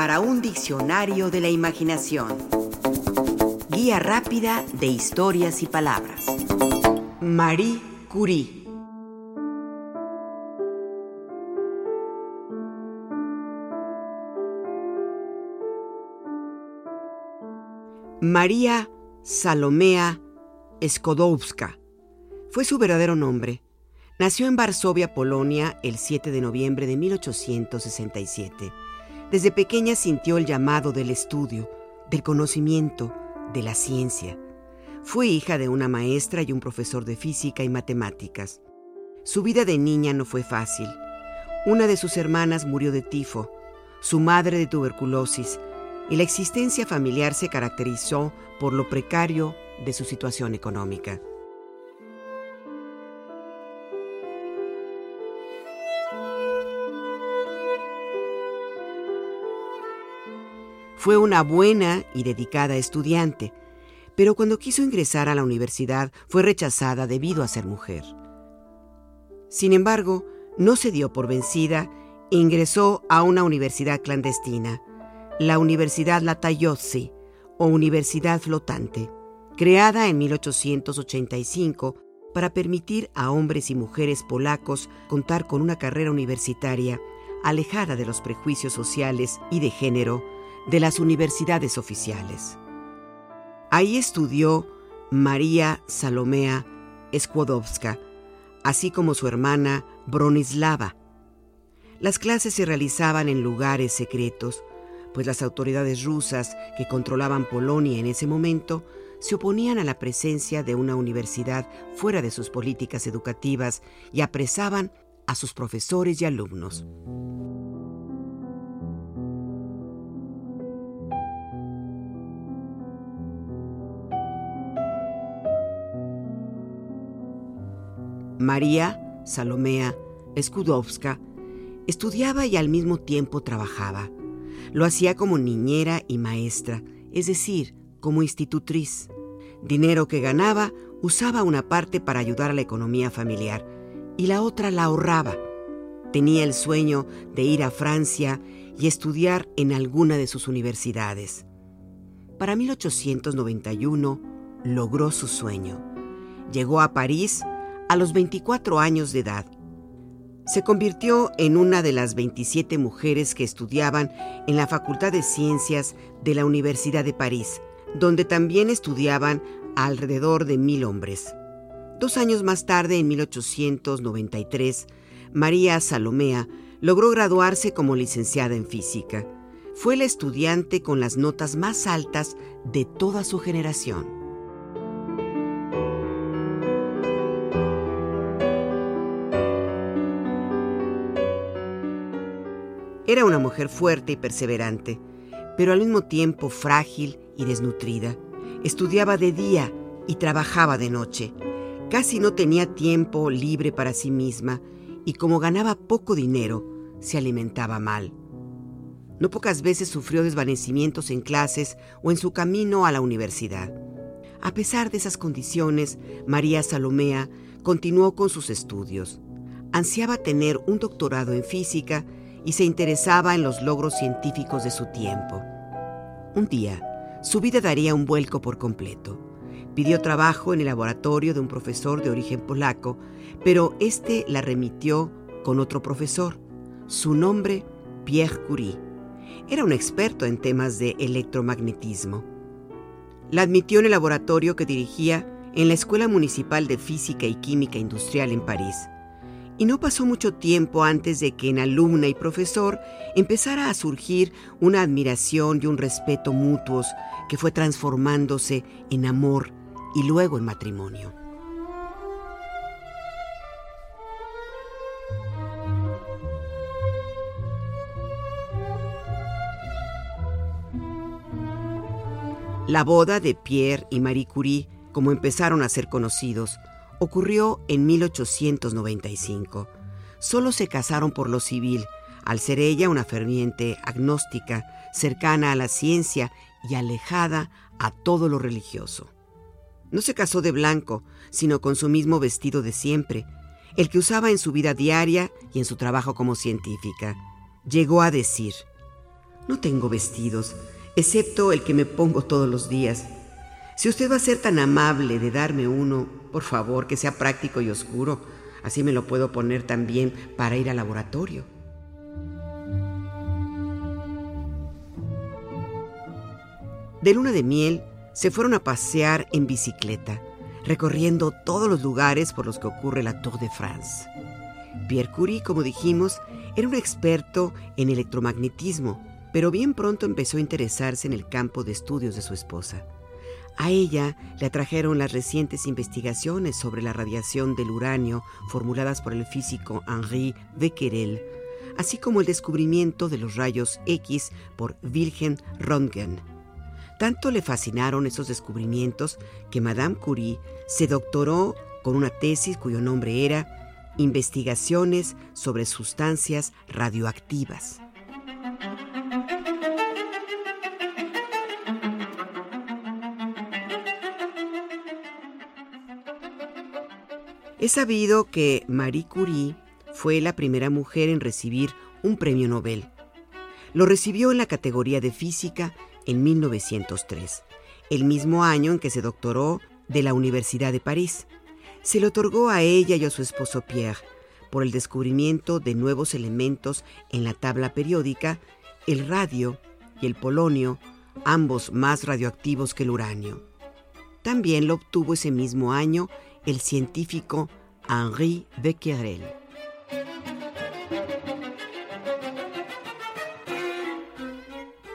para un diccionario de la imaginación. Guía rápida de historias y palabras. Marie Curie. María Salomea Skodowska fue su verdadero nombre. Nació en Varsovia, Polonia, el 7 de noviembre de 1867. Desde pequeña sintió el llamado del estudio, del conocimiento, de la ciencia. Fue hija de una maestra y un profesor de física y matemáticas. Su vida de niña no fue fácil. Una de sus hermanas murió de tifo, su madre de tuberculosis, y la existencia familiar se caracterizó por lo precario de su situación económica. Fue una buena y dedicada estudiante, pero cuando quiso ingresar a la universidad fue rechazada debido a ser mujer. Sin embargo, no se dio por vencida e ingresó a una universidad clandestina, la Universidad Latayozzi o Universidad Flotante, creada en 1885 para permitir a hombres y mujeres polacos contar con una carrera universitaria alejada de los prejuicios sociales y de género de las universidades oficiales. Ahí estudió María Salomea Skłodowska, así como su hermana Bronislava. Las clases se realizaban en lugares secretos, pues las autoridades rusas que controlaban Polonia en ese momento se oponían a la presencia de una universidad fuera de sus políticas educativas y apresaban a sus profesores y alumnos. María Salomea Skudowska estudiaba y al mismo tiempo trabajaba. Lo hacía como niñera y maestra, es decir, como institutriz. Dinero que ganaba usaba una parte para ayudar a la economía familiar y la otra la ahorraba. Tenía el sueño de ir a Francia y estudiar en alguna de sus universidades. Para 1891 logró su sueño. Llegó a París a los 24 años de edad. Se convirtió en una de las 27 mujeres que estudiaban en la Facultad de Ciencias de la Universidad de París, donde también estudiaban alrededor de mil hombres. Dos años más tarde, en 1893, María Salomea logró graduarse como licenciada en física. Fue la estudiante con las notas más altas de toda su generación. Era una mujer fuerte y perseverante, pero al mismo tiempo frágil y desnutrida. Estudiaba de día y trabajaba de noche. Casi no tenía tiempo libre para sí misma y como ganaba poco dinero, se alimentaba mal. No pocas veces sufrió desvanecimientos en clases o en su camino a la universidad. A pesar de esas condiciones, María Salomea continuó con sus estudios. Ansiaba tener un doctorado en física y se interesaba en los logros científicos de su tiempo. Un día, su vida daría un vuelco por completo. Pidió trabajo en el laboratorio de un profesor de origen polaco, pero este la remitió con otro profesor. Su nombre, Pierre Curie. Era un experto en temas de electromagnetismo. La admitió en el laboratorio que dirigía en la Escuela Municipal de Física y Química Industrial en París. Y no pasó mucho tiempo antes de que en alumna y profesor empezara a surgir una admiración y un respeto mutuos que fue transformándose en amor y luego en matrimonio. La boda de Pierre y Marie Curie, como empezaron a ser conocidos, ocurrió en 1895. Solo se casaron por lo civil, al ser ella una ferviente agnóstica, cercana a la ciencia y alejada a todo lo religioso. No se casó de blanco, sino con su mismo vestido de siempre, el que usaba en su vida diaria y en su trabajo como científica. Llegó a decir, No tengo vestidos, excepto el que me pongo todos los días. Si usted va a ser tan amable de darme uno, por favor, que sea práctico y oscuro, así me lo puedo poner también para ir al laboratorio. De luna de miel se fueron a pasear en bicicleta, recorriendo todos los lugares por los que ocurre la Tour de France. Pierre Curie, como dijimos, era un experto en electromagnetismo, pero bien pronto empezó a interesarse en el campo de estudios de su esposa. A ella le atrajeron las recientes investigaciones sobre la radiación del uranio formuladas por el físico Henri Becquerel, así como el descubrimiento de los rayos X por Wilhelm Röntgen. Tanto le fascinaron esos descubrimientos que Madame Curie se doctoró con una tesis cuyo nombre era Investigaciones sobre sustancias radioactivas. Es sabido que Marie Curie fue la primera mujer en recibir un premio Nobel. Lo recibió en la categoría de física en 1903, el mismo año en que se doctoró de la Universidad de París. Se le otorgó a ella y a su esposo Pierre por el descubrimiento de nuevos elementos en la tabla periódica, el radio y el polonio, ambos más radioactivos que el uranio. También lo obtuvo ese mismo año el científico Henri Becquerel.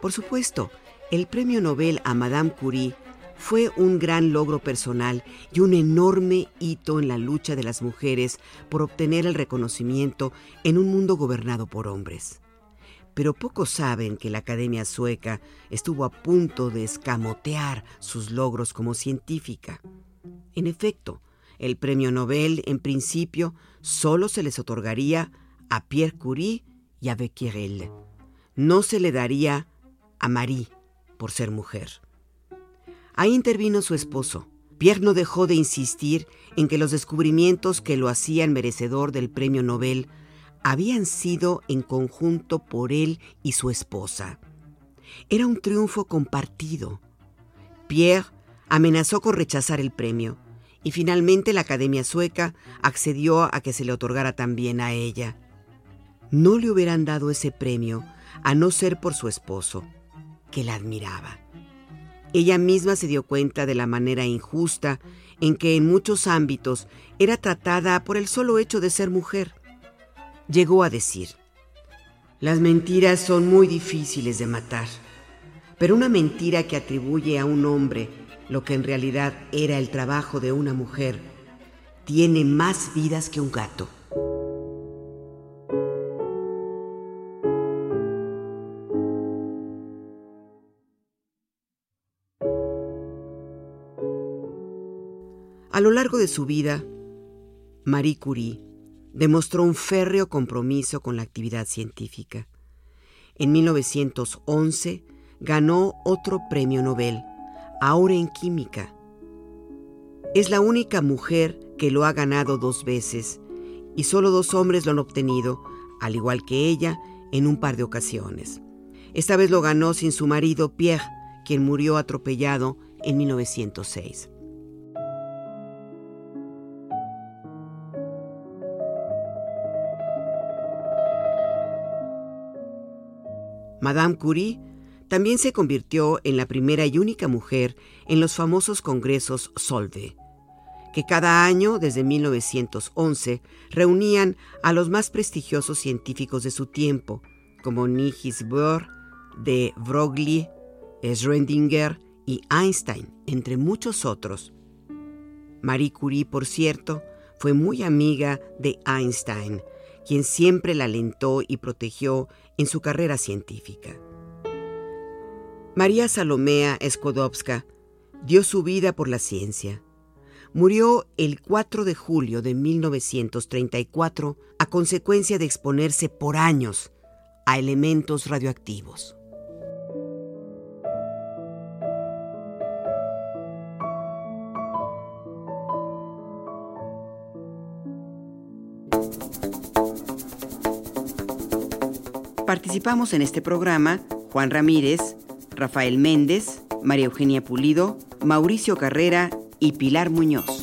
Por supuesto, el premio Nobel a Madame Curie fue un gran logro personal y un enorme hito en la lucha de las mujeres por obtener el reconocimiento en un mundo gobernado por hombres. Pero pocos saben que la Academia Sueca estuvo a punto de escamotear sus logros como científica. En efecto, el premio Nobel en principio solo se les otorgaría a Pierre Curie y a Becquerel. No se le daría a Marie por ser mujer. Ahí intervino su esposo. Pierre no dejó de insistir en que los descubrimientos que lo hacían merecedor del premio Nobel habían sido en conjunto por él y su esposa. Era un triunfo compartido. Pierre amenazó con rechazar el premio y finalmente la Academia Sueca accedió a que se le otorgara también a ella. No le hubieran dado ese premio a no ser por su esposo que la admiraba. Ella misma se dio cuenta de la manera injusta en que en muchos ámbitos era tratada por el solo hecho de ser mujer. Llegó a decir, las mentiras son muy difíciles de matar, pero una mentira que atribuye a un hombre lo que en realidad era el trabajo de una mujer tiene más vidas que un gato. A lo largo de su vida, Marie Curie demostró un férreo compromiso con la actividad científica. En 1911 ganó otro premio Nobel, ahora en química. Es la única mujer que lo ha ganado dos veces y solo dos hombres lo han obtenido, al igual que ella, en un par de ocasiones. Esta vez lo ganó sin su marido Pierre, quien murió atropellado en 1906. Madame Curie también se convirtió en la primera y única mujer en los famosos congresos Solve, que cada año, desde 1911, reunían a los más prestigiosos científicos de su tiempo, como Niels Bohr, de Broglie, Schrödinger y Einstein, entre muchos otros. Marie Curie, por cierto, fue muy amiga de Einstein, quien siempre la alentó y protegió en su carrera científica. María Salomea Skodowska dio su vida por la ciencia. Murió el 4 de julio de 1934 a consecuencia de exponerse por años a elementos radioactivos. Participamos en este programa Juan Ramírez, Rafael Méndez, María Eugenia Pulido, Mauricio Carrera y Pilar Muñoz.